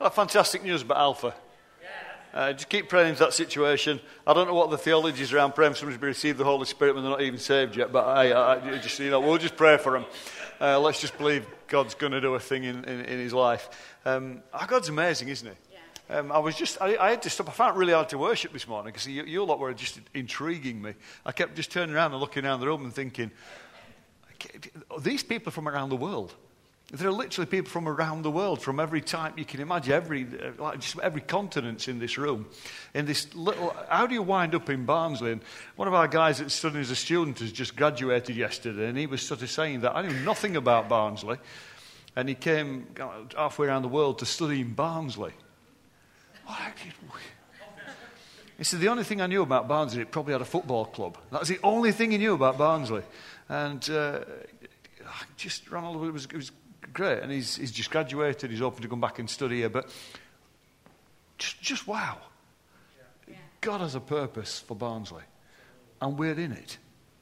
Oh, fantastic news about Alpha. Uh, just keep praying into that situation. I don't know what the theology is around praying for somebody to receive the Holy Spirit when they're not even saved yet, but I, I, I just, you know, we'll just pray for them. Uh, let's just believe God's going to do a thing in, in, in his life. Um, our God's amazing, isn't he? Um, I was just, I, I, had to stop. I found it really hard to worship this morning because you, you lot were just intriguing me. I kept just turning around and looking around the room and thinking, these people are from around the world. There are literally people from around the world, from every type you can imagine, every, uh, like just every continent in this room. In this little, how do you wind up in Barnsley? And one of our guys that's studying as a student has just graduated yesterday, and he was sort of saying that I knew nothing about Barnsley, and he came halfway around the world to study in Barnsley. He said the only thing I knew about Barnsley, it probably had a football club. That was the only thing he knew about Barnsley, and uh, just ran all. It was, it was great. And he's, he's just graduated. He's hoping to come back and study here. But just, just wow. Yeah. God has a purpose for Barnsley. And we're in it.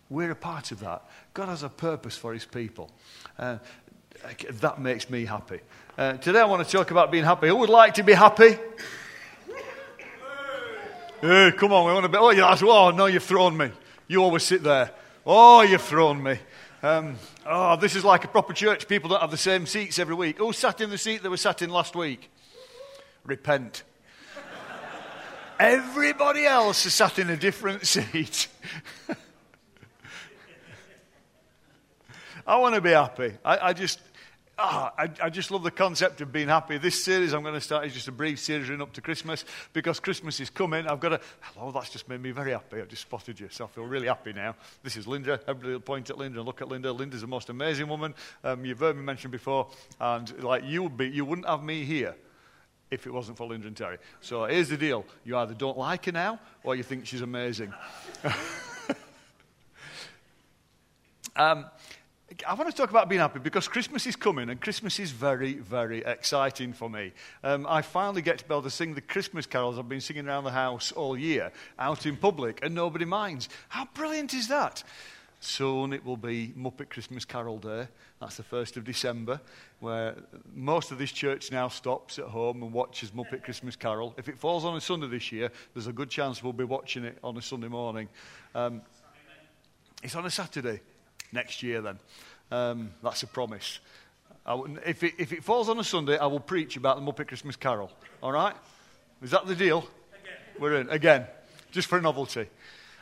We're a part of that. God has a purpose for his people. Uh, that makes me happy. Uh, today I want to talk about being happy. Who would like to be happy? Hey, come on, we want to be. Oh, yeah, oh, no, you've thrown me. You always sit there. Oh, you've thrown me. Um, oh, this is like a proper church. People don't have the same seats every week. Who sat in the seat they were sat in last week? Repent. Everybody else has sat in a different seat. I want to be happy. I, I just, Ah, I, I, just love the concept of being happy. This series I'm going to start is just a brief series running up to Christmas because Christmas is coming. I've got a, Hello, that's just made me very happy. I've just spotted you, so I feel really happy now. This is Linda. Everybody will point at Linda and look at Linda. Linda's the most amazing woman um, you've heard me mention before, and like you would be, you wouldn't have me here if it wasn't for Linda and Terry. So here's the deal: you either don't like her now, or you think she's amazing. um, I want to talk about being happy because Christmas is coming and Christmas is very, very exciting for me. Um, I finally get to be able to sing the Christmas carols I've been singing around the house all year out in public and nobody minds. How brilliant is that? Soon it will be Muppet Christmas Carol Day. That's the 1st of December, where most of this church now stops at home and watches Muppet Christmas Carol. If it falls on a Sunday this year, there's a good chance we'll be watching it on a Sunday morning. Um, it's on a Saturday next year then. Um, that's a promise. if, it, if it falls on a Sunday, I will preach about the Muppet Christmas Carol. All right? Is that the deal? Again. We're in. Again. Just for novelty.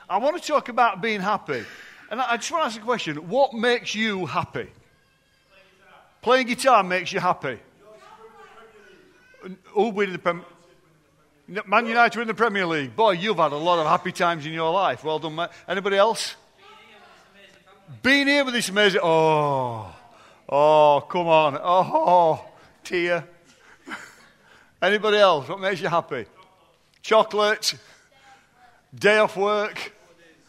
I want to talk about being happy. And I just want to ask a question. What makes you happy? Playing guitar, Playing guitar makes you happy. Who winning the Premier Man United win the Premier League. Boy, you've had a lot of happy times in your life. Well done, mate. Anybody else? Being here with this amazing. Oh, oh, come on. Oh, tear. Anybody else? What makes you happy? Chocolate. Day off work.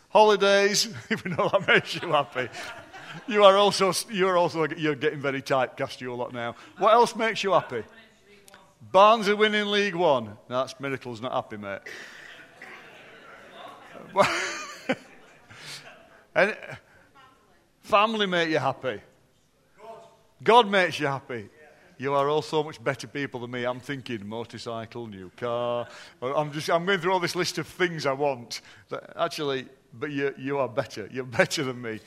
Holidays. Even know that makes you happy. You are also, you are also, you're getting very typecast, you a lot now. What else makes you happy? Barnsley winning League One. No, that's miracles, not happy, mate. and, Family make you happy. God makes you happy. You are all so much better people than me. I'm thinking motorcycle, new car. I'm just I'm going through all this list of things I want. Actually, but you, you are better. You're better than me.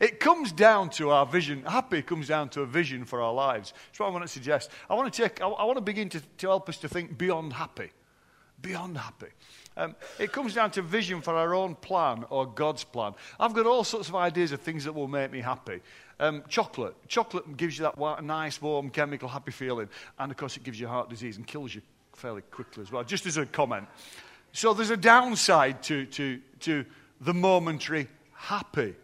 It comes down to our vision. Happy comes down to a vision for our lives. That's what I want to suggest. I want to take. I, I want to begin to, to help us to think beyond happy. Beyond happy. Um, it comes down to vision for our own plan or God's plan. I've got all sorts of ideas of things that will make me happy. Um, chocolate. Chocolate gives you that nice, warm, chemical, happy feeling. And of course, it gives you heart disease and kills you fairly quickly as well, just as a comment. So there's a downside to, to, to the momentary happy.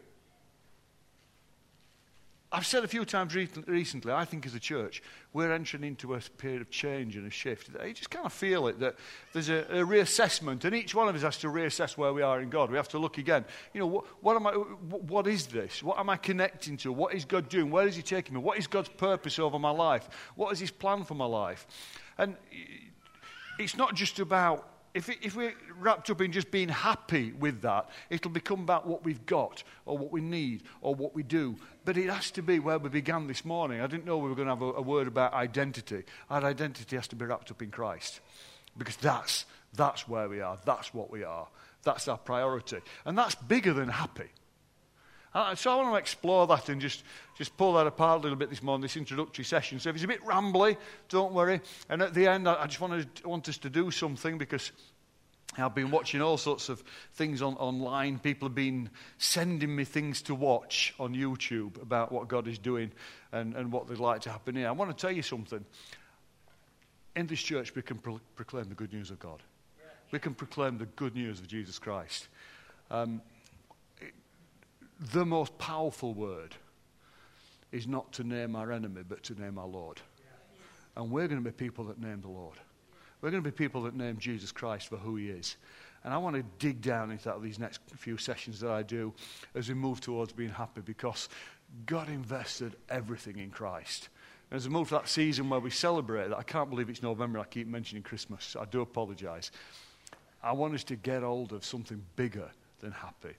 I've said a few times recently, I think as a church, we're entering into a period of change and a shift. You just kind of feel it that there's a, a, reassessment, and each one of us has to reassess where we are in God. We have to look again. You know, what am I? What is this? What am I connecting to? What is God doing? Where is He taking me? What is God's purpose over my life? What is His plan for my life? And it's not just about if, it, if we're wrapped up in just being happy with that, it'll become about what we've got or what we need or what we do. But it has to be where we began this morning. I didn't know we were going to have a, a word about identity. Our identity has to be wrapped up in Christ because that's, that's where we are. That's what we are. That's our priority. And that's bigger than happy. Uh, so I want to explore that and just, just pull that apart a little bit this morning, this introductory session. So if it's a bit rambly, don't worry. And at the end, I, I just want, to, want us to do something because I've been watching all sorts of things on, online. People have been sending me things to watch on YouTube about what God is doing and, and what they'd like to happen here. I want to tell you something. In this church, we can pro- proclaim the good news of God. We can proclaim the good news of Jesus Christ. Um, the most powerful word is not to name our enemy, but to name our Lord. And we're going to be people that name the Lord. We're going to be people that name Jesus Christ for who he is. And I want to dig down into that these next few sessions that I do as we move towards being happy because God invested everything in Christ. And as we move to that season where we celebrate I can't believe it's November, I keep mentioning Christmas. I do apologize. I want us to get hold of something bigger than happy.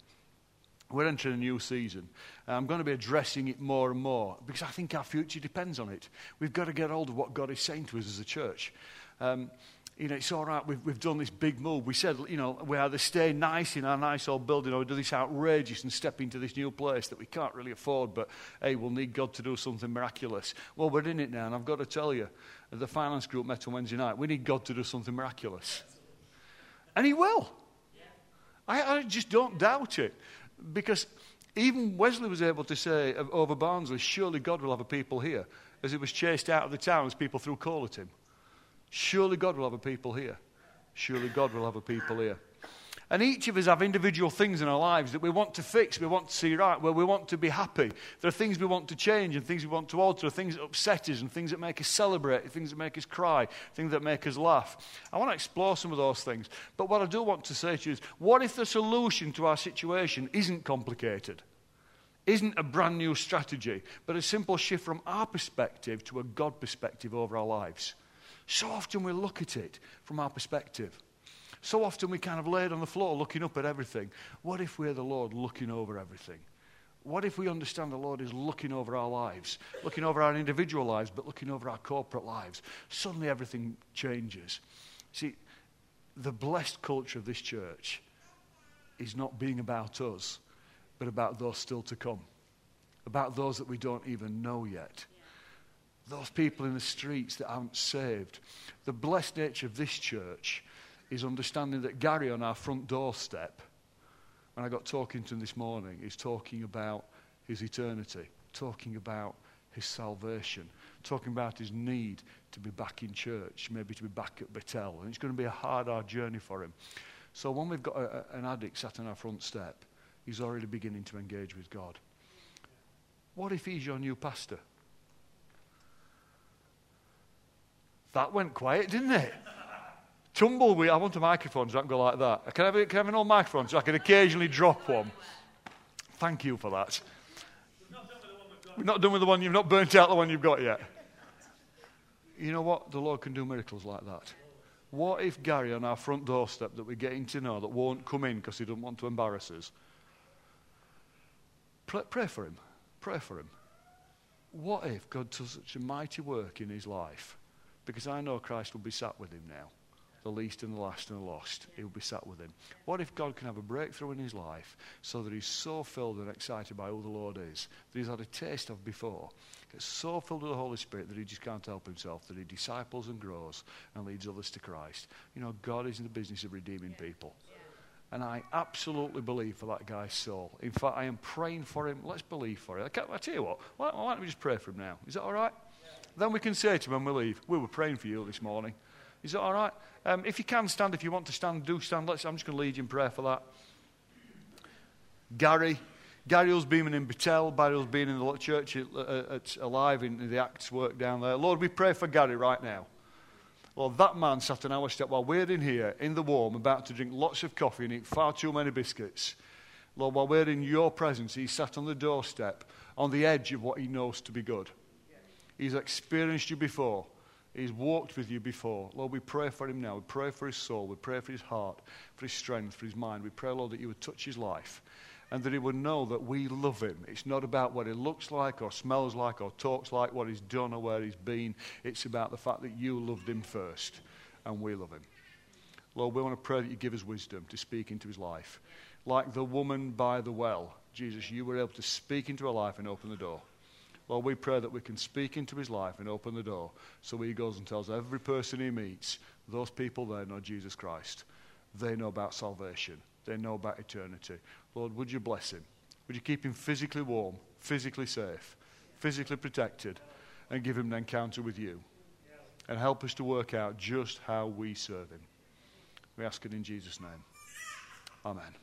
We're entering a new season. I'm going to be addressing it more and more because I think our future depends on it. We've got to get hold of what God is saying to us as a church. Um, you know, it's all right, we've, we've done this big move. We said, you know, we either stay nice in our nice old building or we do this outrageous and step into this new place that we can't really afford, but hey, we'll need God to do something miraculous. Well, we're in it now, and I've got to tell you, the finance group met on Wednesday night. We need God to do something miraculous. And He will. I, I just don't doubt it. Because even Wesley was able to say over Barnsley, surely God will have a people here. As he was chased out of the town as people threw coal at him. Surely God will have a people here. Surely God will have a people here. And each of us have individual things in our lives that we want to fix, we want to see right, where we want to be happy. There are things we want to change and things we want to alter, things that upset us and things that make us celebrate, things that make us cry, things that make us laugh. I want to explore some of those things. But what I do want to say to you is what if the solution to our situation isn't complicated? Isn't a brand new strategy, but a simple shift from our perspective to a God perspective over our lives? So often we look at it from our perspective. So often we kind of laid on the floor looking up at everything. What if we're the Lord looking over everything? What if we understand the Lord is looking over our lives, looking over our individual lives, but looking over our corporate lives? Suddenly everything changes. See, the blessed culture of this church is not being about us, but about those still to come, about those that we don't even know yet. Those people in the streets that aren't saved. The blessed nature of this church is understanding that Gary on our front doorstep, when I got talking to him this morning, is talking about his eternity, talking about his salvation, talking about his need to be back in church, maybe to be back at Bethel. And it's going to be a hard, hard journey for him. So when we've got a, an addict sat on our front step, he's already beginning to engage with God. What if he's your new pastor? That went quiet, didn't it? Tumbleweed. I want a microphone so I can go like that. Can I have, can I have an old microphone so I can occasionally drop one? Thank you for that. We're not done with the one you've not burnt out the one you've got yet. You know what? The Lord can do miracles like that. What if Gary on our front doorstep that we're getting to know that won't come in because he doesn't want to embarrass us? Pray, pray for him. Pray for him. What if God does such a mighty work in his life? Because I know Christ will be sat with him now the least and the last and the lost. He'll be sat with him. What if God can have a breakthrough in his life so that he's so filled and excited by who the Lord is that he's had a taste of before? Gets so filled with the Holy Spirit that he just can't help himself, that he disciples and grows and leads others to Christ. You know, God is in the business of redeeming people. And I absolutely believe for that guy's soul. In fact, I am praying for him. Let's believe for him. I, I tell you what, why, why, don't we just pray for him now? Is that all right? Then we can say to him when we leave, we were praying for you this morning. Is that all right? Um, if you can stand, if you want to stand, do stand. Let's, I'm just going to lead you in prayer for that. Gary. Gary was being in Bethel. Barry's being in the church at, at, Alive in the Acts work down there. Lord, we pray for Gary right now. Lord, that man sat on our step while we're in here in the warm, about to drink lots of coffee and eat far too many biscuits. Lord, while we're in your presence, he sat on the doorstep on the edge of what he knows to be good. He's experienced you before. He's walked with you before. Lord, we pray for him now. We pray for his soul. We pray for his heart, for his strength, for his mind. We pray, Lord, that you would touch his life and that he would know that we love him. It's not about what he looks like or smells like or talks like, what he's done or where he's been. It's about the fact that you loved him first and we love him. Lord, we want to pray that you give us wisdom to speak into his life. Like the woman by the well, Jesus, you were able to speak into her life and open the door. Lord, we pray that we can speak into his life and open the door so he goes and tells every person he meets, those people there know Jesus Christ. They know about salvation. They know about eternity. Lord, would you bless him? Would you keep him physically warm, physically safe, physically protected, and give him an encounter with you? And help us to work out just how we serve him. We ask it in Jesus' name. Amen.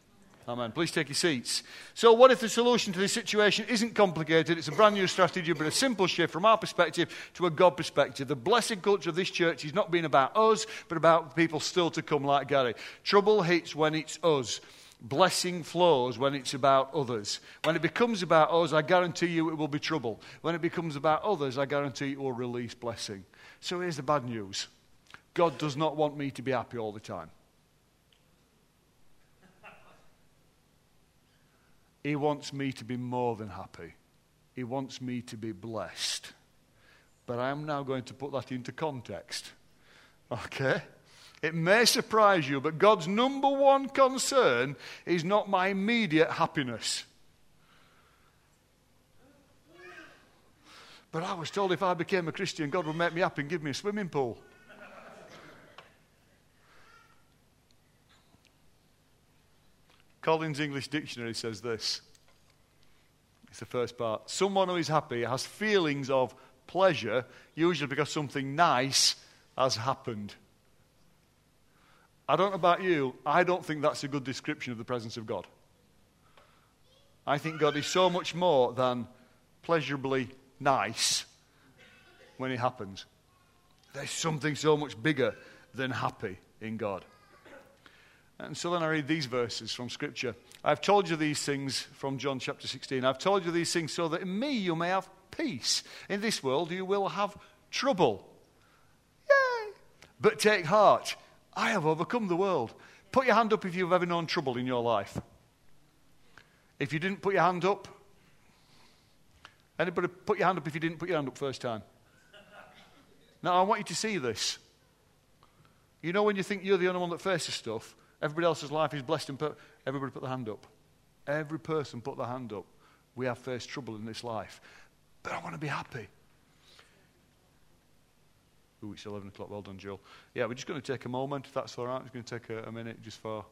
Amen. Please take your seats. So, what if the solution to this situation isn't complicated? It's a brand new strategy, but a simple shift from our perspective to a God perspective. The blessed culture of this church is not being about us, but about people still to come, like Gary. Trouble hits when it's us. Blessing flows when it's about others. When it becomes about us, I guarantee you it will be trouble. When it becomes about others, I guarantee you it will release blessing. So here's the bad news God does not want me to be happy all the time. He wants me to be more than happy. He wants me to be blessed. But I am now going to put that into context. Okay? It may surprise you, but God's number one concern is not my immediate happiness. But I was told if I became a Christian, God would make me happy and give me a swimming pool. Collins English Dictionary says this. It's the first part. Someone who is happy has feelings of pleasure, usually because something nice has happened. I don't know about you, I don't think that's a good description of the presence of God. I think God is so much more than pleasurably nice when it happens. There's something so much bigger than happy in God. And so then I read these verses from Scripture. I've told you these things from John chapter 16. I've told you these things so that in me you may have peace. In this world you will have trouble. Yay! But take heart, I have overcome the world. Put your hand up if you've ever known trouble in your life. If you didn't put your hand up, anybody put your hand up if you didn't put your hand up first time? Now, I want you to see this. You know, when you think you're the only one that faces stuff, Everybody else's life is blessed and put, everybody put their hand up. Every person put their hand up. We have faced trouble in this life. But I want to be happy. Ooh, it's 11 o'clock. Well done, Jill. Yeah, we're just going to take a moment, if that's all right. It's going to take a, a minute just for,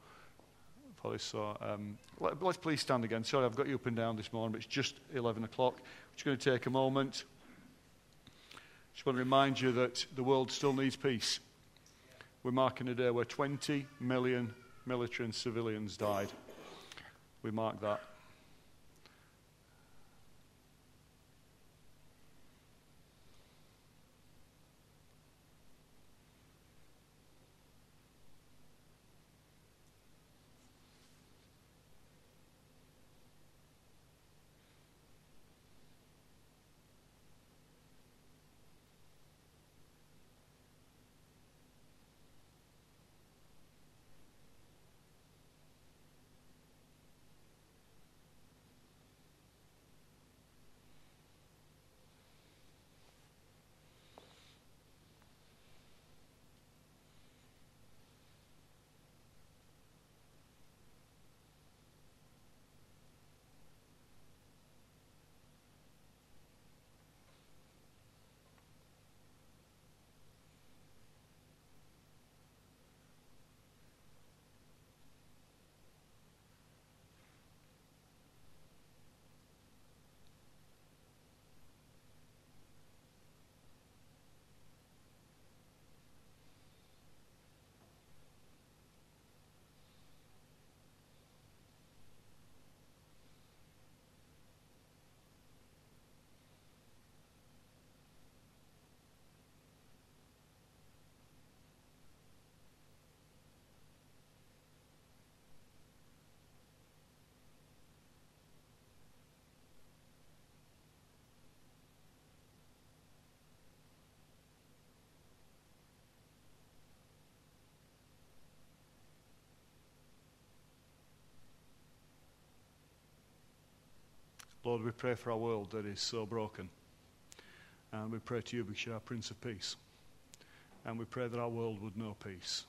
for this. So, um, let, us please stand again. Sorry, I've got you up and down this morning, but it's just 11 o'clock. We're just going to take a moment. Just want to remind you that the world still needs peace we're marking a day where 20 million military and civilians died. We mark that. Lord, we pray for our world that is so broken. And we pray to you because you're our Prince of Peace. And we pray that our world would know peace.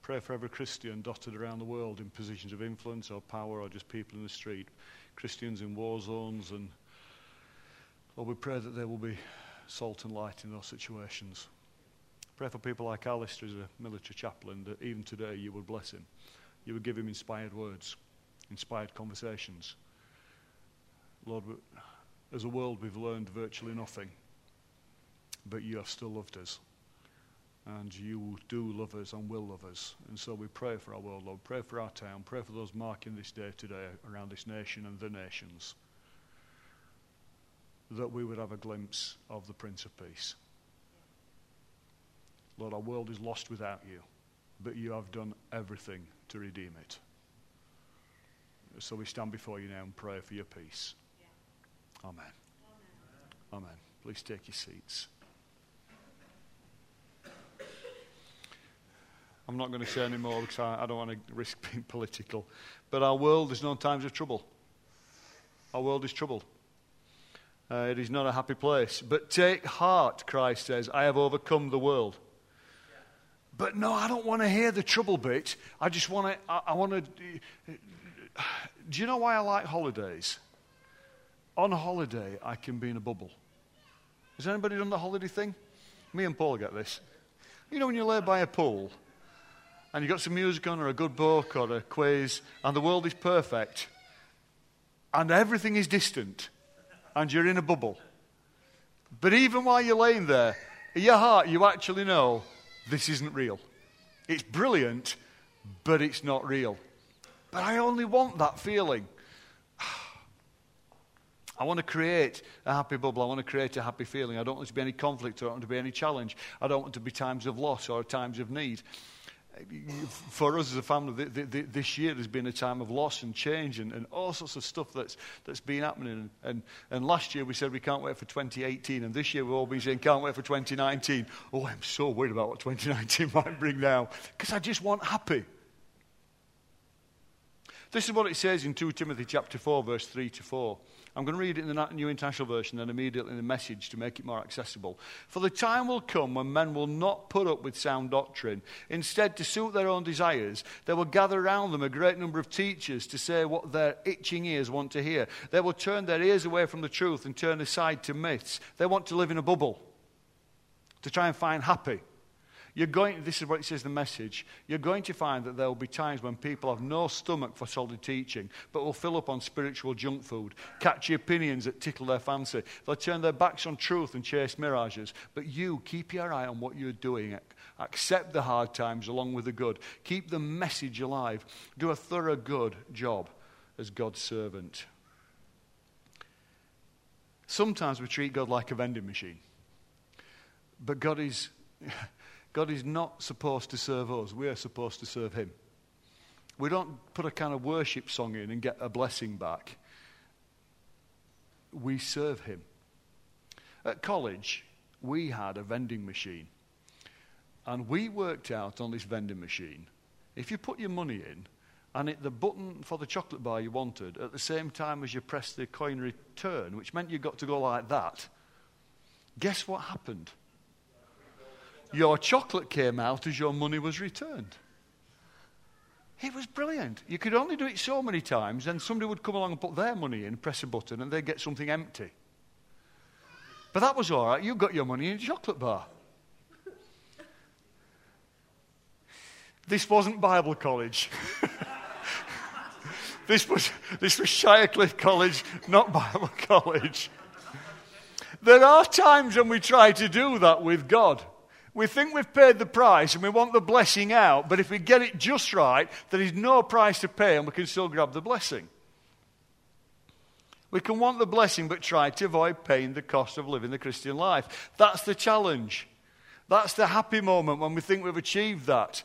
Pray for every Christian dotted around the world in positions of influence or power or just people in the street. Christians in war zones. And Lord, we pray that there will be salt and light in those situations. Pray for people like Alistair as a military chaplain that even today you would bless him. You would give him inspired words, inspired conversations. Lord, as a world we've learned virtually nothing, but you have still loved us. And you do love us and will love us. And so we pray for our world, Lord. Pray for our town. Pray for those marking this day today around this nation and the nations. That we would have a glimpse of the Prince of Peace. Lord, our world is lost without you, but you have done everything to redeem it. So we stand before you now and pray for your peace. Amen. Amen. Amen. Please take your seats. I'm not going to say any more because I, I don't want to risk being political. But our world is known times of trouble. Our world is trouble. Uh, it is not a happy place. But take heart, Christ says, I have overcome the world. But no, I don't want to hear the trouble bit. I just want to, I, I want to. Do you know why I like holidays? On holiday, I can be in a bubble. Has anybody done the holiday thing? Me and Paul get this. You know, when you lay by a pool and you've got some music on, or a good book, or a quiz, and the world is perfect, and everything is distant, and you're in a bubble. But even while you're laying there, in your heart, you actually know this isn't real. It's brilliant, but it's not real. But I only want that feeling. I want to create a happy bubble. I want to create a happy feeling. I don't want to be any conflict. I don't want to be any challenge. I don't want to be times of loss or times of need for us as a family, this year has been a time of loss and change and, and all sorts of stuff that's, that's been happening. And, and last year we said we can't wait for 2018, and this year we've all been saying can't wait for 2019. Oh, I'm so worried about what 2019 might bring now because I just want happy. This is what it says in 2 Timothy chapter 4, verse 3 to 4. I'm going to read it in the New International Version and immediately in the message to make it more accessible. For the time will come when men will not put up with sound doctrine. Instead, to suit their own desires, they will gather around them a great number of teachers to say what their itching ears want to hear. They will turn their ears away from the truth and turn aside to myths. They want to live in a bubble, to try and find happy. You're going, this is what it says the message. You're going to find that there will be times when people have no stomach for solid teaching, but will fill up on spiritual junk food, catchy opinions that tickle their fancy. They'll turn their backs on truth and chase mirages. But you, keep your eye on what you're doing. Accept the hard times along with the good. Keep the message alive. Do a thorough good job as God's servant. Sometimes we treat God like a vending machine. But God is. God is not supposed to serve us, we are supposed to serve Him. We don't put a kind of worship song in and get a blessing back. We serve Him. At college, we had a vending machine. And we worked out on this vending machine if you put your money in and hit the button for the chocolate bar you wanted at the same time as you pressed the coin return, which meant you got to go like that, guess what happened? Your chocolate came out as your money was returned. It was brilliant. You could only do it so many times, and somebody would come along and put their money in, press a button, and they'd get something empty. But that was all right. You got your money in a chocolate bar. This wasn't Bible college. this was this was Shirecliffe College, not Bible college. There are times when we try to do that with God we think we've paid the price and we want the blessing out, but if we get it just right, there is no price to pay and we can still grab the blessing. We can want the blessing but try to avoid paying the cost of living the Christian life. That's the challenge. That's the happy moment when we think we've achieved that.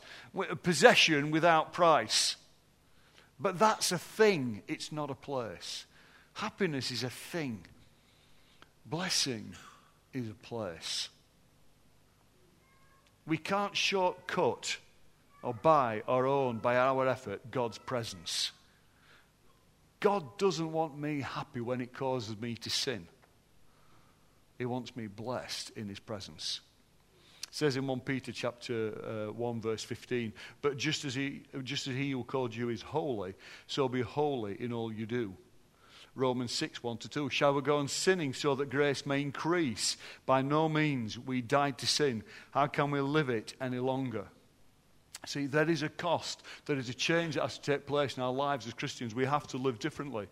Possession without price. But that's a thing, it's not a place. Happiness is a thing, blessing is a place. We can't shortcut or buy or own by our effort God's presence. God doesn't want me happy when it causes me to sin. He wants me blessed in his presence. It says in 1 Peter chapter uh, 1 verse 15, but just as he just as he who called you is holy, so be holy in all you do. Romans 6, 1 to 2. Shall we go on sinning so that grace may increase? By no means. We died to sin. How can we live it any longer? See, there is a cost. There is a change that has to take place in our lives as Christians. We have to live differently.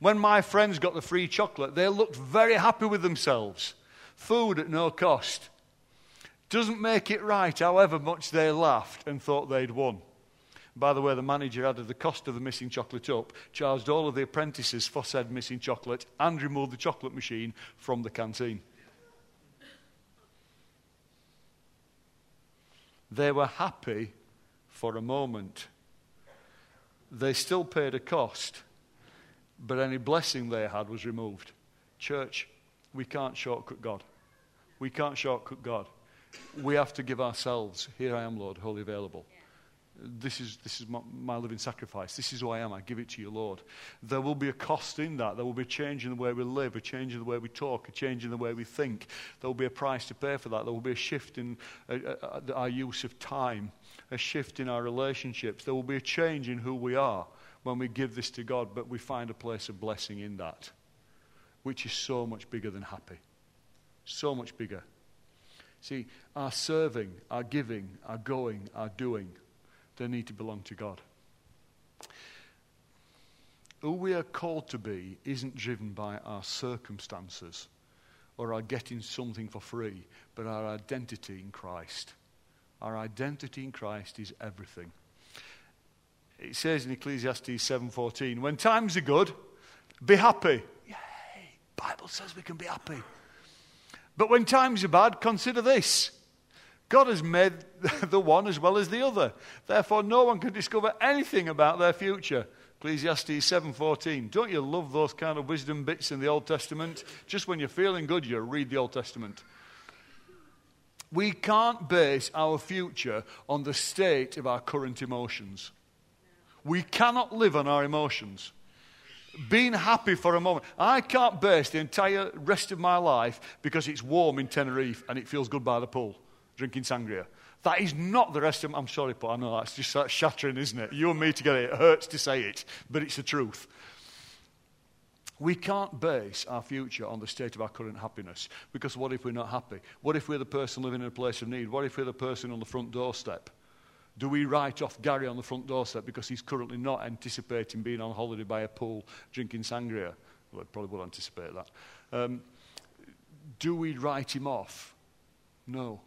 When my friends got the free chocolate, they looked very happy with themselves. Food at no cost. Doesn't make it right, however much they laughed and thought they'd won. By the way, the manager added the cost of the missing chocolate up, charged all of the apprentices for said missing chocolate, and removed the chocolate machine from the canteen. They were happy for a moment. They still paid a cost, but any blessing they had was removed. Church, we can't shortcut God. We can't shortcut God. We have to give ourselves, here I am, Lord, wholly available. This is, this is my, my, living sacrifice. This is who I am. I give it to you, Lord. There will be a cost in that. There will be a change in the way we live, a change in the way we talk, a change in the way we think. There will be a price to pay for that. There will be a shift in uh, uh, our use of time, a shift in our relationships. There will be a change in who we are when we give this to God, but we find a place of blessing in that, which is so much bigger than happy. So much bigger. See, our serving, our giving, our going, our doing they need to belong to God. Who we are called to be isn't driven by our circumstances or our getting something for free, but our identity in Christ. Our identity in Christ is everything. It says in Ecclesiastes 7:14, "When times are good, be happy." Yay! Bible says we can be happy. But when times are bad, consider this. God has made the one as well as the other. Therefore, no one can discover anything about their future. Ecclesiastes 7:14. Don't you love those kind of wisdom bits in the Old Testament? Just when you're feeling good, you read the Old Testament. We can't base our future on the state of our current emotions. We cannot live on our emotions. Being happy for a moment. I can't base the entire rest of my life because it's warm in Tenerife and it feels good by the pool drinking sangria. That is not the rest of I'm sorry, but I know that's just that shattering, isn't it? You and me together, it hurts to say it, but it's the truth. We can't base our future on the state of our current happiness because what if we're not happy? What if we're the person living in a place of need? What if we're the person on the front doorstep? Do we write off Gary on the front doorstep because he's currently not anticipating being on holiday by a pool drinking sangria? Well, I probably will anticipate that. Um, do we write him off? No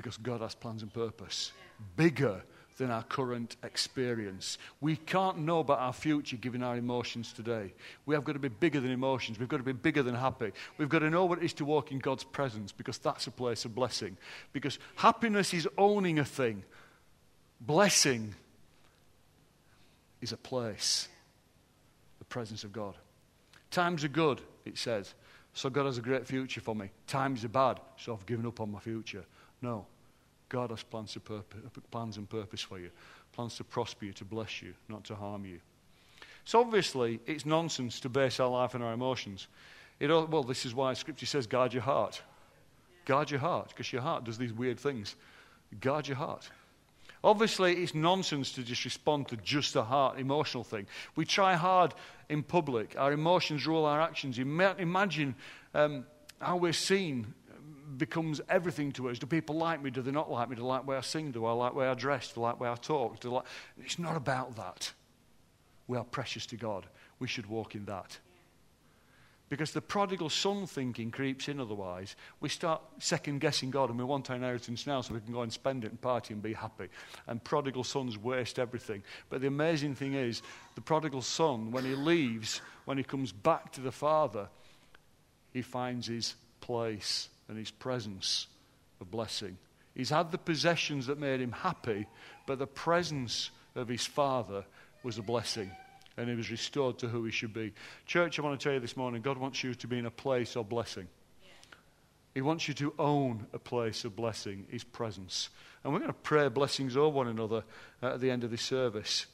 because God has plans and purpose bigger than our current experience. We can't know about our future given our emotions today. We have got to be bigger than emotions. We've got to be bigger than happy. We've got to know what it is to walk in God's presence because that's a place of blessing. Because happiness is owning a thing, blessing is a place, the presence of God. Times are good, it says. So God has a great future for me. Times are bad, so I've given up on my future. No. God has plans, plans and purpose for you, plans to prosper you, to bless you, not to harm you. So obviously, it's nonsense to base our life on our emotions. It, well, this is why Scripture says, guard your heart. Guard your heart, because your heart does these weird things. Guard your heart. Obviously, it's nonsense to just respond to just a heart emotional thing. We try hard in public. Our emotions rule our actions. Imagine um, how we're seen becomes everything to us. Do people like me? Do they not like me? Do they like the way I sing? Do I like the way I dress? Do they like the way I talk? Do like... It's not about that. We are precious to God. We should walk in that. Because the prodigal son thinking creeps in otherwise. We start second guessing God and we want our inheritance now so we can go and spend it and party and be happy. And prodigal sons waste everything. But the amazing thing is, the prodigal son, when he leaves, when he comes back to the father, he finds his place and his presence of blessing. He's had the possessions that made him happy, but the presence of his father was a blessing. And he was restored to who he should be. Church, I want to tell you this morning God wants you to be in a place of blessing. He wants you to own a place of blessing, his presence. And we're going to pray blessings over one another at the end of this service.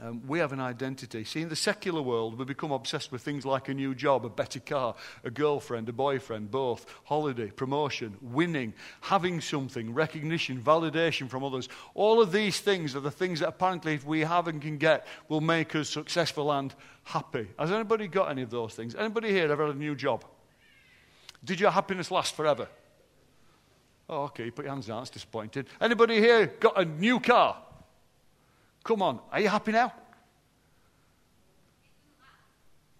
Um, we have an identity. See, in the secular world, we become obsessed with things like a new job, a better car, a girlfriend, a boyfriend, both, holiday, promotion, winning, having something, recognition, validation from others. All of these things are the things that apparently, if we have and can get, will make us successful and happy. Has anybody got any of those things? Anybody here ever had a new job? Did your happiness last forever? Oh, okay, put your hands down, that's disappointing. Anybody here got a new car? Come on, are you happy now?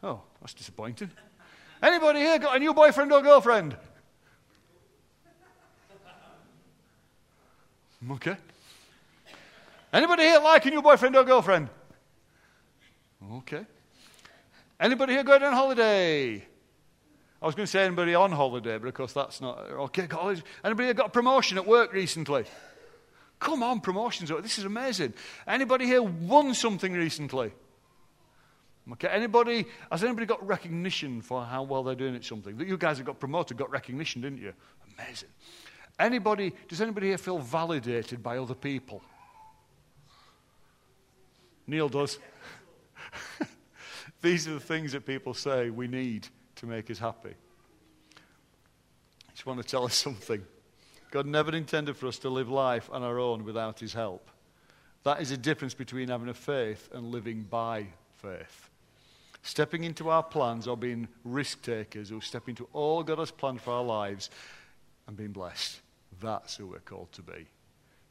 Oh, that's disappointing. Anybody here got a new boyfriend or girlfriend? Mm, okay. Anybody here like a new boyfriend or girlfriend? Okay. Anybody here going on holiday? I was going to say anybody on holiday, but of course that's not. Okay, college. Anybody got a promotion at work recently? Come on, promotions. Oh, this is amazing. Anybody here won something recently? Okay, anybody, has anybody got recognition for how well they're doing at something? You guys have got promoted, got recognition, didn't you? Amazing. Anybody, does anybody here feel validated by other people? Neil does. These are the things that people say we need to make us happy. I just want to tell us something. God never intended for us to live life on our own without His help. That is a difference between having a faith and living by faith. Stepping into our plans or being risk takers who step into all God has planned for our lives and being blessed. That's who we're called to be.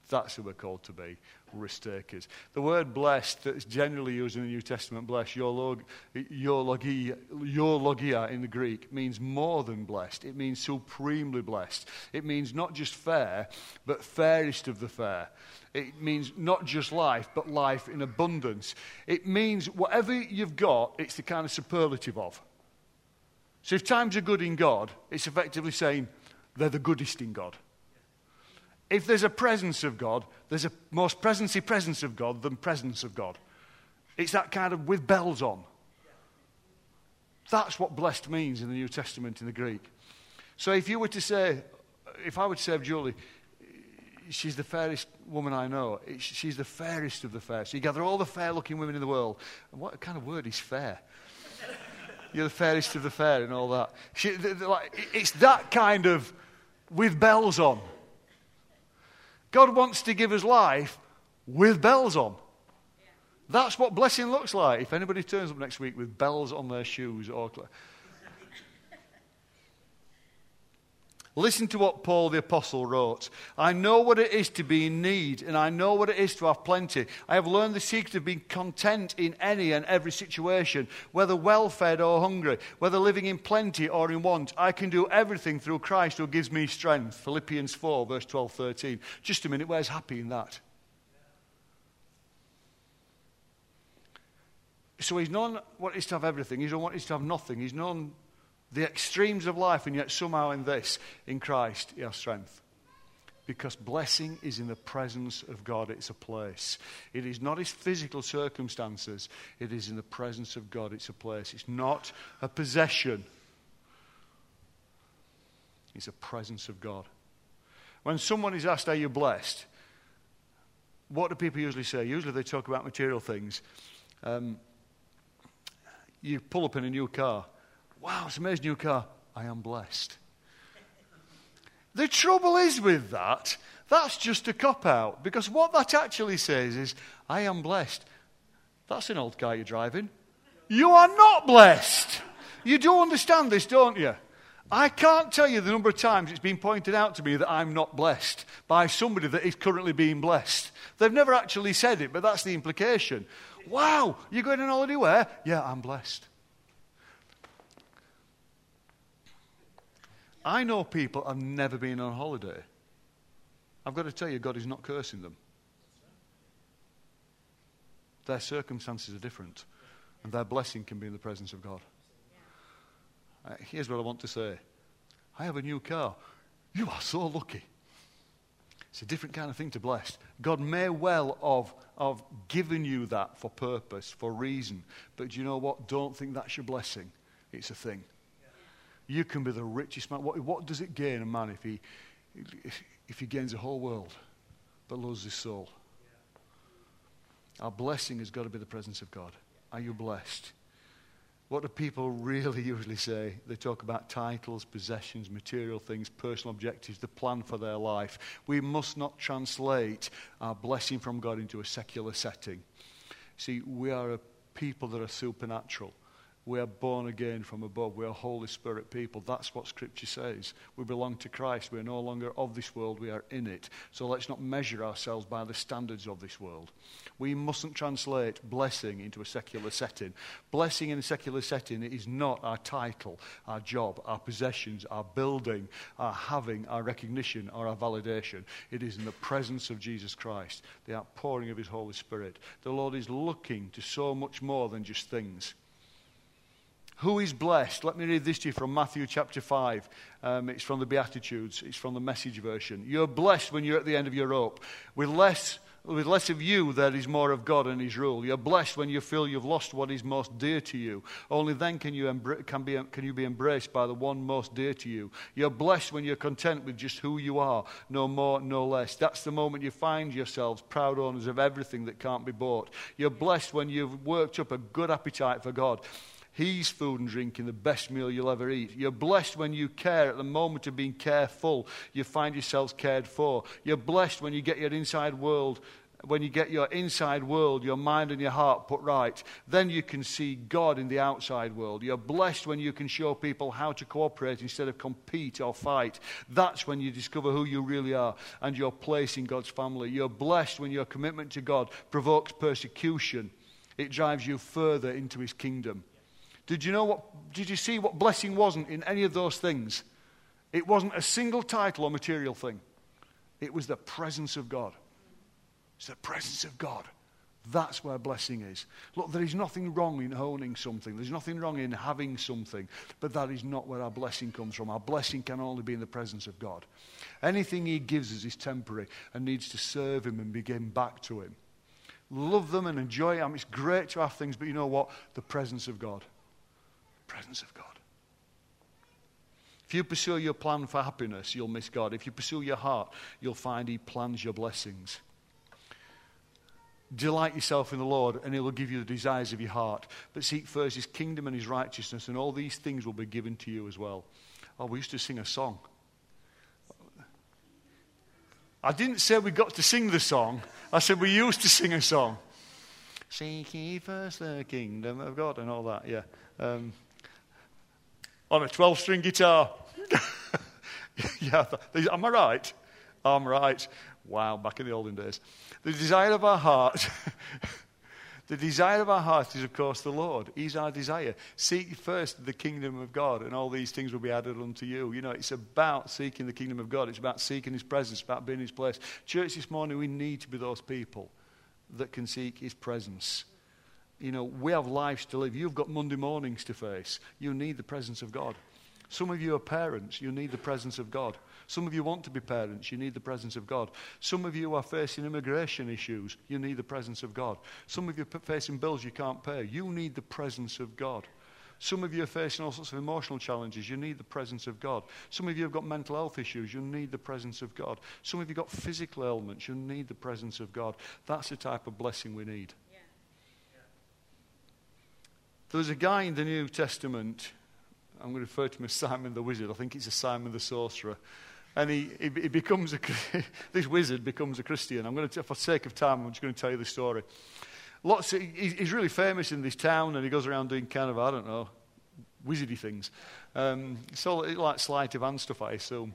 That's who we're called to be, risk takers. The word blessed that's generally used in the New Testament, blessed, eulogia in the Greek, means more than blessed. It means supremely blessed. It means not just fair, but fairest of the fair. It means not just life, but life in abundance. It means whatever you've got, it's the kind of superlative of. So if times are good in God, it's effectively saying they're the goodest in God. If there's a presence of God, there's a most presency presence of God than presence of God. It's that kind of with bells on. That's what blessed means in the New Testament in the Greek. So if you were to say, if I to say Julie, she's the fairest woman I know, she's the fairest of the fair. So you gather all the fair looking women in the world. And what kind of word is fair? You're the fairest of the fair and all that. She, like, it's that kind of with bells on. God wants to give us life with bells on. That's what blessing looks like. If anybody turns up next week with bells on their shoes or. Listen to what Paul the Apostle wrote. I know what it is to be in need, and I know what it is to have plenty. I have learned the secret of being content in any and every situation, whether well fed or hungry, whether living in plenty or in want. I can do everything through Christ who gives me strength. Philippians 4, verse 12, 13. Just a minute, where's happy in that? So he's known what it is to have everything. He's known what it is to have nothing. He's known the extremes of life, and yet somehow in this, in Christ, has strength. Because blessing is in the presence of God, it's a place. It is not his physical circumstances, it is in the presence of God, it's a place. It's not a possession, it's a presence of God. When someone is asked, Are you blessed? What do people usually say? Usually they talk about material things. Um, you pull up in a new car Wow, it's an amazing new car. I am blessed. The trouble is with that, that's just a cop out. Because what that actually says is, I am blessed. That's an old car you're driving. You are not blessed. You do understand this, don't you? I can't tell you the number of times it's been pointed out to me that I'm not blessed by somebody that is currently being blessed. They've never actually said it, but that's the implication. Wow, you're going on holiday where? Yeah, I'm blessed. I know people have never been on holiday. I've got to tell you, God is not cursing them. Their circumstances are different, and their blessing can be in the presence of God. Uh, here's what I want to say I have a new car. You are so lucky. It's a different kind of thing to bless. God may well have, have given you that for purpose, for reason. But do you know what? Don't think that's your blessing. It's a thing. You can be the richest man. What, what does it gain a man if he, if, if he gains the whole world but loses his soul? Our blessing has got to be the presence of God. Are you blessed? What do people really usually say? They talk about titles, possessions, material things, personal objectives, the plan for their life. We must not translate our blessing from God into a secular setting. See, we are a people that are supernatural. We are born again from above. We are Holy Spirit people. That's what Scripture says. We belong to Christ. We are no longer of this world. We are in it. So let's not measure ourselves by the standards of this world. We mustn't translate blessing into a secular setting. Blessing in a secular setting is not our title, our job, our possessions, our building, our having, our recognition, or our validation. It is in the presence of Jesus Christ, the outpouring of His Holy Spirit. The Lord is looking to so much more than just things. Who is blessed? Let me read this to you from Matthew chapter 5. Um, it's from the Beatitudes, it's from the message version. You're blessed when you're at the end of your rope. With less, with less of you, there is more of God and His rule. You're blessed when you feel you've lost what is most dear to you. Only then can you, can, be, can you be embraced by the one most dear to you. You're blessed when you're content with just who you are, no more, no less. That's the moment you find yourselves proud owners of everything that can't be bought. You're blessed when you've worked up a good appetite for God He's food and drink and the best meal you'll ever eat. You're blessed when you care. At the moment of being careful, you find yourselves cared for. You're blessed when you get your inside world when you get your inside world, your mind and your heart put right, then you can see God in the outside world. You're blessed when you can show people how to cooperate instead of compete or fight. That's when you discover who you really are and your place in God's family. You're blessed when your commitment to God provokes persecution, it drives you further into His kingdom. Did you know what, did you see what blessing wasn't in any of those things? It wasn't a single title or material thing. It was the presence of God. It's the presence of God. That's where blessing is. Look, there is nothing wrong in owning something. There's nothing wrong in having something. But that is not where our blessing comes from. Our blessing can only be in the presence of God. Anything He gives us is temporary and needs to serve Him and be given back to Him. Love them and enjoy them. It's great to have things, but you know what? The presence of God presence of God. If you pursue your plan for happiness, you'll miss God. If you pursue your heart, you'll find He plans your blessings. Delight yourself in the Lord, and He will give you the desires of your heart. But seek first His kingdom and His righteousness, and all these things will be given to you as well. Oh, we used to sing a song. I didn't say we got to sing the song, I said we used to sing a song. Seek ye first the kingdom of God, and all that, yeah. Um, on a 12 string guitar. yeah, am I right? I'm right. Wow, back in the olden days. The desire of our heart. the desire of our heart is, of course, the Lord. He's our desire. Seek first the kingdom of God, and all these things will be added unto you. You know, it's about seeking the kingdom of God. It's about seeking His presence, about being in His place. Church, this morning, we need to be those people that can seek His presence you know, we have lives to live. You've got Monday mornings to face. You need the presence of God. Some of you are parents. You need the presence of God. Some of you want to be parents. You need the presence of God. Some of you are facing immigration issues. You need the presence of God. Some of you are facing bills you can't pay. You need the presence of God. Some of you are facing all sorts of emotional challenges. You need the presence of God. Some of you have got mental health issues. You need the presence of God. Some of you have got physical ailments. You need the presence of God. That's the type of blessing we need. There was a guy in the New Testament, I'm going to refer to him as Simon the Wizard. I think it's a Simon the Sorcerer. And he, he, he becomes a, this wizard becomes a Christian. I'm going to, for sake of time, I'm just going to tell you the story. Lots of, he's really famous in this town, and he goes around doing kind of, I don't know, wizardy things. Um, all like sleight of hand stuff, I assume.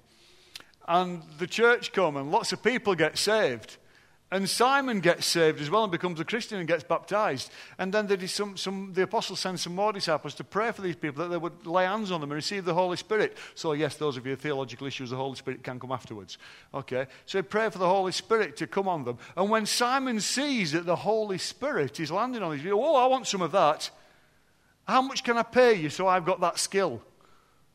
And the church come, and lots of people get saved. And Simon gets saved as well and becomes a Christian and gets baptized. And then some, some, the apostles send some more disciples to pray for these people that they would lay hands on them and receive the Holy Spirit. So, yes, those of you with theological issues, the Holy Spirit can come afterwards. Okay? So pray for the Holy Spirit to come on them. And when Simon sees that the Holy Spirit is landing on these people, oh, I want some of that. How much can I pay you so I've got that skill?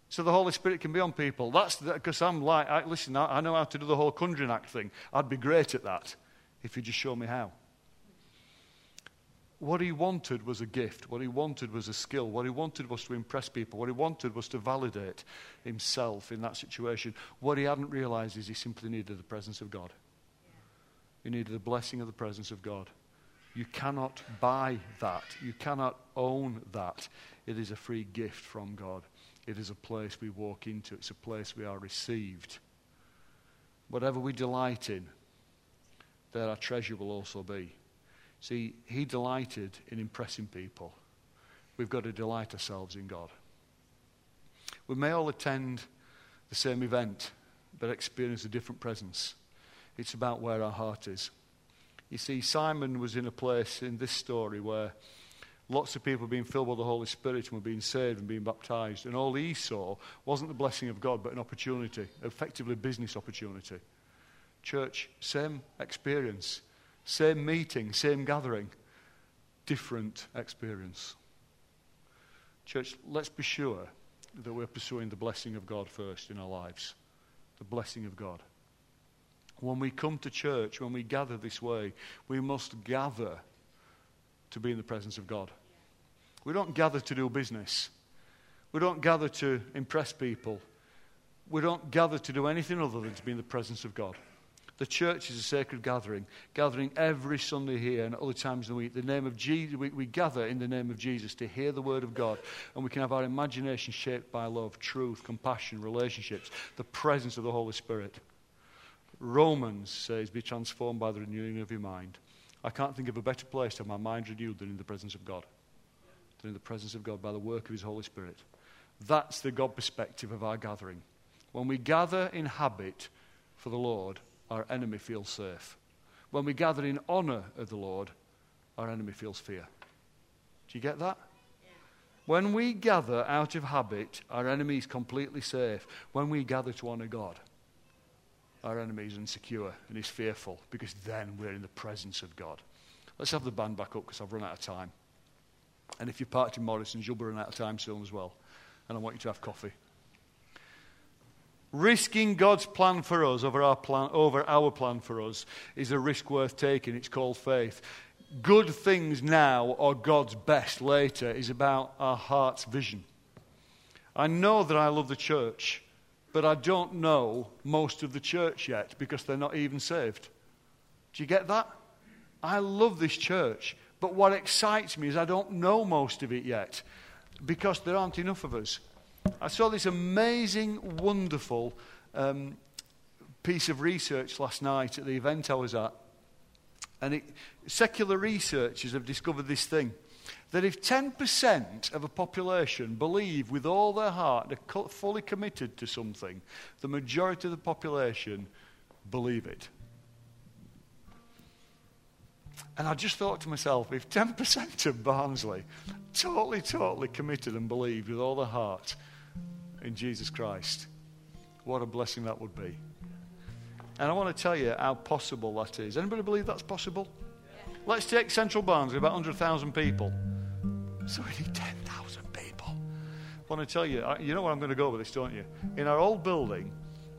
So the Holy Spirit can be on people. That's because I'm like, I, listen, I, I know how to do the whole conjuring act thing. I'd be great at that if you just show me how. What he wanted was a gift. What he wanted was a skill. What he wanted was to impress people. What he wanted was to validate himself in that situation. What he hadn't realized is he simply needed the presence of God. He needed the blessing of the presence of God. You cannot buy that. You cannot own that. It is a free gift from God. It is a place we walk into, it's a place we are received. Whatever we delight in, there our treasure will also be. See, He delighted in impressing people. We've got to delight ourselves in God. We may all attend the same event, but experience a different presence. It's about where our heart is. You see, Simon was in a place in this story where lots of people were being filled with the Holy Spirit and were being saved and being baptized. And all he saw wasn't the blessing of God, but an opportunity, effectively a business opportunity. Church, same experience, same meeting, same gathering, different experience. Church, let's be sure that we're pursuing the blessing of God first in our lives. The blessing of God. When we come to church, when we gather this way, we must gather to be in the presence of God. We don't gather to do business. We don't gather to impress people. We don't gather to do anything other than to be in the presence of God. The church is a sacred gathering, gathering every Sunday here and other times in the week. The name of Jesus, we, we gather in the name of Jesus to hear the word of God, and we can have our imagination shaped by love, truth, compassion, relationships, the presence of the Holy Spirit. Romans says, Be transformed by the renewing of your mind. I can't think of a better place to have my mind renewed than in the presence of God. Than in the presence of God by the work of His Holy Spirit. That's the God perspective of our gathering. When we gather in habit for the Lord, our enemy feels safe. When we gather in honor of the Lord, our enemy feels fear. Do you get that? When we gather out of habit, our enemy is completely safe. When we gather to honor God, our enemy is insecure and is fearful because then we're in the presence of God. Let's have the band back up because I've run out of time. And if you're parked in Morrison's, you'll be running out of time soon as well. And I want you to have coffee. Risking God's plan for us over our plan, over our plan for us is a risk worth taking. It's called faith. Good things now or God's best later is about our heart's vision. I know that I love the church but I don't know most of the church yet because they're not even saved. Do you get that? I love this church, but what excites me is I don't know most of it yet because there aren't enough of us. I saw this amazing, wonderful um, piece of research last night at the event I was at. And it, secular researchers have discovered this thing that if 10% of a population believe with all their heart, they're fully committed to something, the majority of the population believe it. And I just thought to myself, if 10% of Barnsley totally, totally committed and believed with all their heart in Jesus Christ, what a blessing that would be. And I want to tell you how possible that is. Anybody believe that's possible? Let's take Central Barnsley, about 100,000 people. So we need 10,000 people. I want to tell you, you know where I'm going to go with this, don't you? In our old building,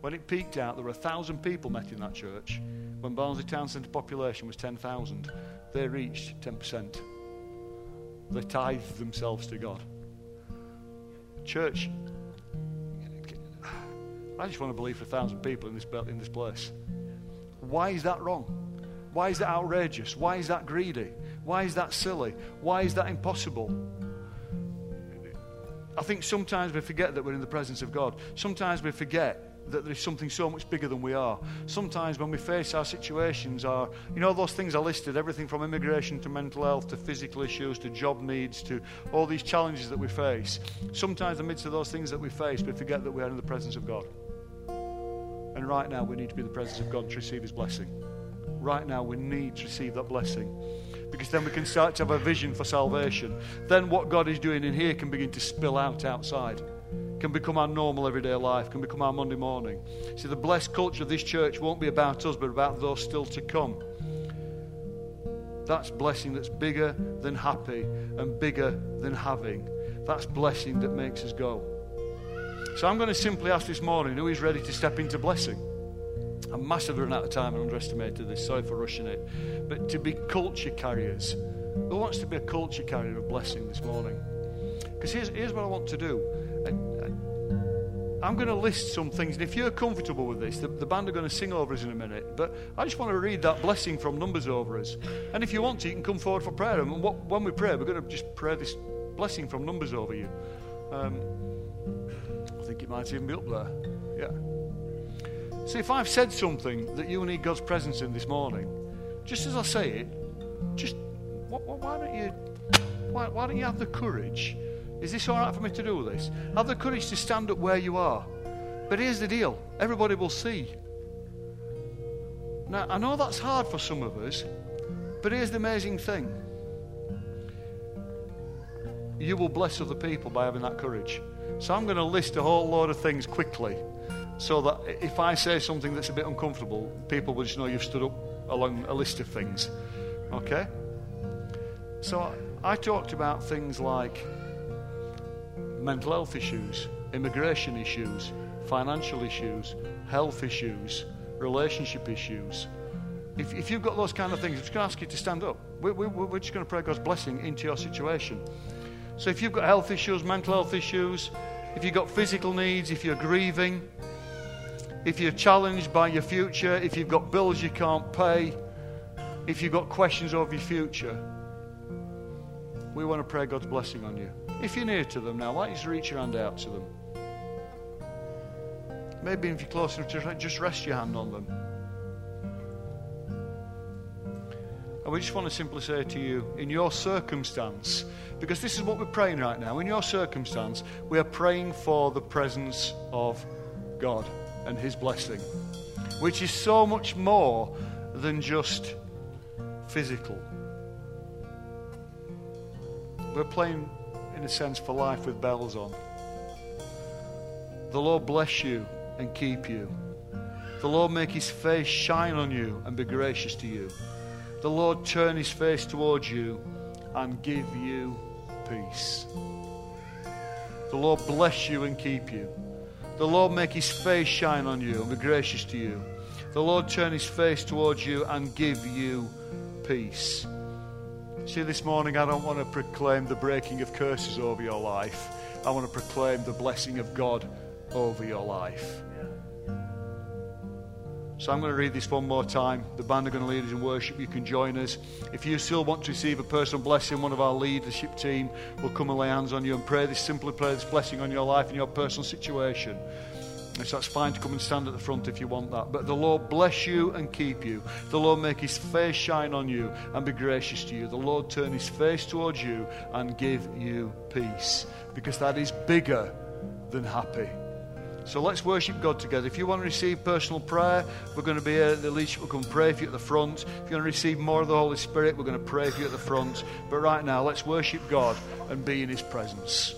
when it peaked out, there were 1,000 people met in that church. When Barnsley Town Centre population was 10,000, they reached 10%. They tithed themselves to God. Church, I just want to believe for 1,000 people in this, in this place. Why is that wrong? Why is that outrageous? Why is that greedy? Why is that silly? Why is that impossible? I think sometimes we forget that we're in the presence of God. Sometimes we forget that there's something so much bigger than we are. Sometimes when we face our situations, are you know those things I listed, everything from immigration to mental health to physical issues to job needs to all these challenges that we face. Sometimes in the midst of those things that we face, we forget that we are in the presence of God. And right now we need to be in the presence of God to receive his blessing right now we need to receive that blessing because then we can start to have a vision for salvation. Then what God is doing in here can begin to spill out outside, can become our normal everyday life, can become our Monday morning. See, the blessed culture of this church won't be about us, but about those still to come. That's blessing that's bigger than happy and bigger than having. That's blessing that makes us go. So I'm going to simply ask this morning who is ready to step into blessing? I'm massively run out of time and underestimated this. Sorry for rushing it. But to be culture carriers. Who wants to be a culture carrier of blessing this morning? Because here's, here's what I want to do. I'm going to list some things, and if you're comfortable with this, the, the, band are going to sing over us in a minute. But I just want to read that blessing from Numbers over us. And if you want to, you can come forward for prayer. And what, when we pray, we're going to just pray this blessing from Numbers over you. Um, I think it might even be up there. Yeah. See, if I've said something that you need God's presence in this morning, just as I say it, just why don't you why, why don't you have the courage? Is this all right for me to do this? Have the courage to stand up where you are. But here's the deal everybody will see. Now, I know that's hard for some of us, but here's the amazing thing you will bless other people by having that courage. So I'm going to list a whole load of things quickly so that if I say something that's a bit uncomfortable, people will just know you've stood up along a list of things. Okay? So I talked about things like mental health issues, immigration issues, financial issues, health issues, relationship issues. If, if you've got those kind of things, I'm just going to ask you to stand up. We, we, we're just going to pray God's blessing into your situation. So if you've got health issues, mental health issues, if you've got physical needs, if you're grieving, if you're challenged by your future, if you've got bills you can't pay, if you've got questions over your future, we want to pray God's blessing on you. If you're near to them now, why don't you reach your hand out to them? Maybe if you're close enough to just rest your hand on them. And we just want to simply say to you, in your circumstance, because this is what we're praying right now, in your circumstance, we are praying for the presence of God and His blessing, which is so much more than just physical. We're playing, in a sense, for life with bells on. The Lord bless you and keep you. The Lord make his face shine on you and be gracious to you. The Lord turn his face towards you and give you peace. The Lord bless you and keep you. The Lord make his face shine on you and be gracious to you. The Lord turn his face towards you and give you peace. See, this morning I don't want to proclaim the breaking of curses over your life. I want to proclaim the blessing of God over your life. So I'm going to read this one more time. The band are going to lead us in worship. You can join us. If you still want to receive a personal blessing, one of our leadership team will come and lay hands on you and pray this, simply pray this blessing on your life and your personal situation. So that's fine to come and stand at the front if you want that. But the Lord bless you and keep you. The Lord make his face shine on you and be gracious to you. The Lord turn his face towards you and give you peace. Because that is bigger than happy. So let's worship God together. If you want to receive personal prayer, we're going to be here at the leadership. We'll come pray for you at the front. If you want to receive more of the Holy Spirit, we're going to pray for you at the front. But right now, let's worship God and be in his presence.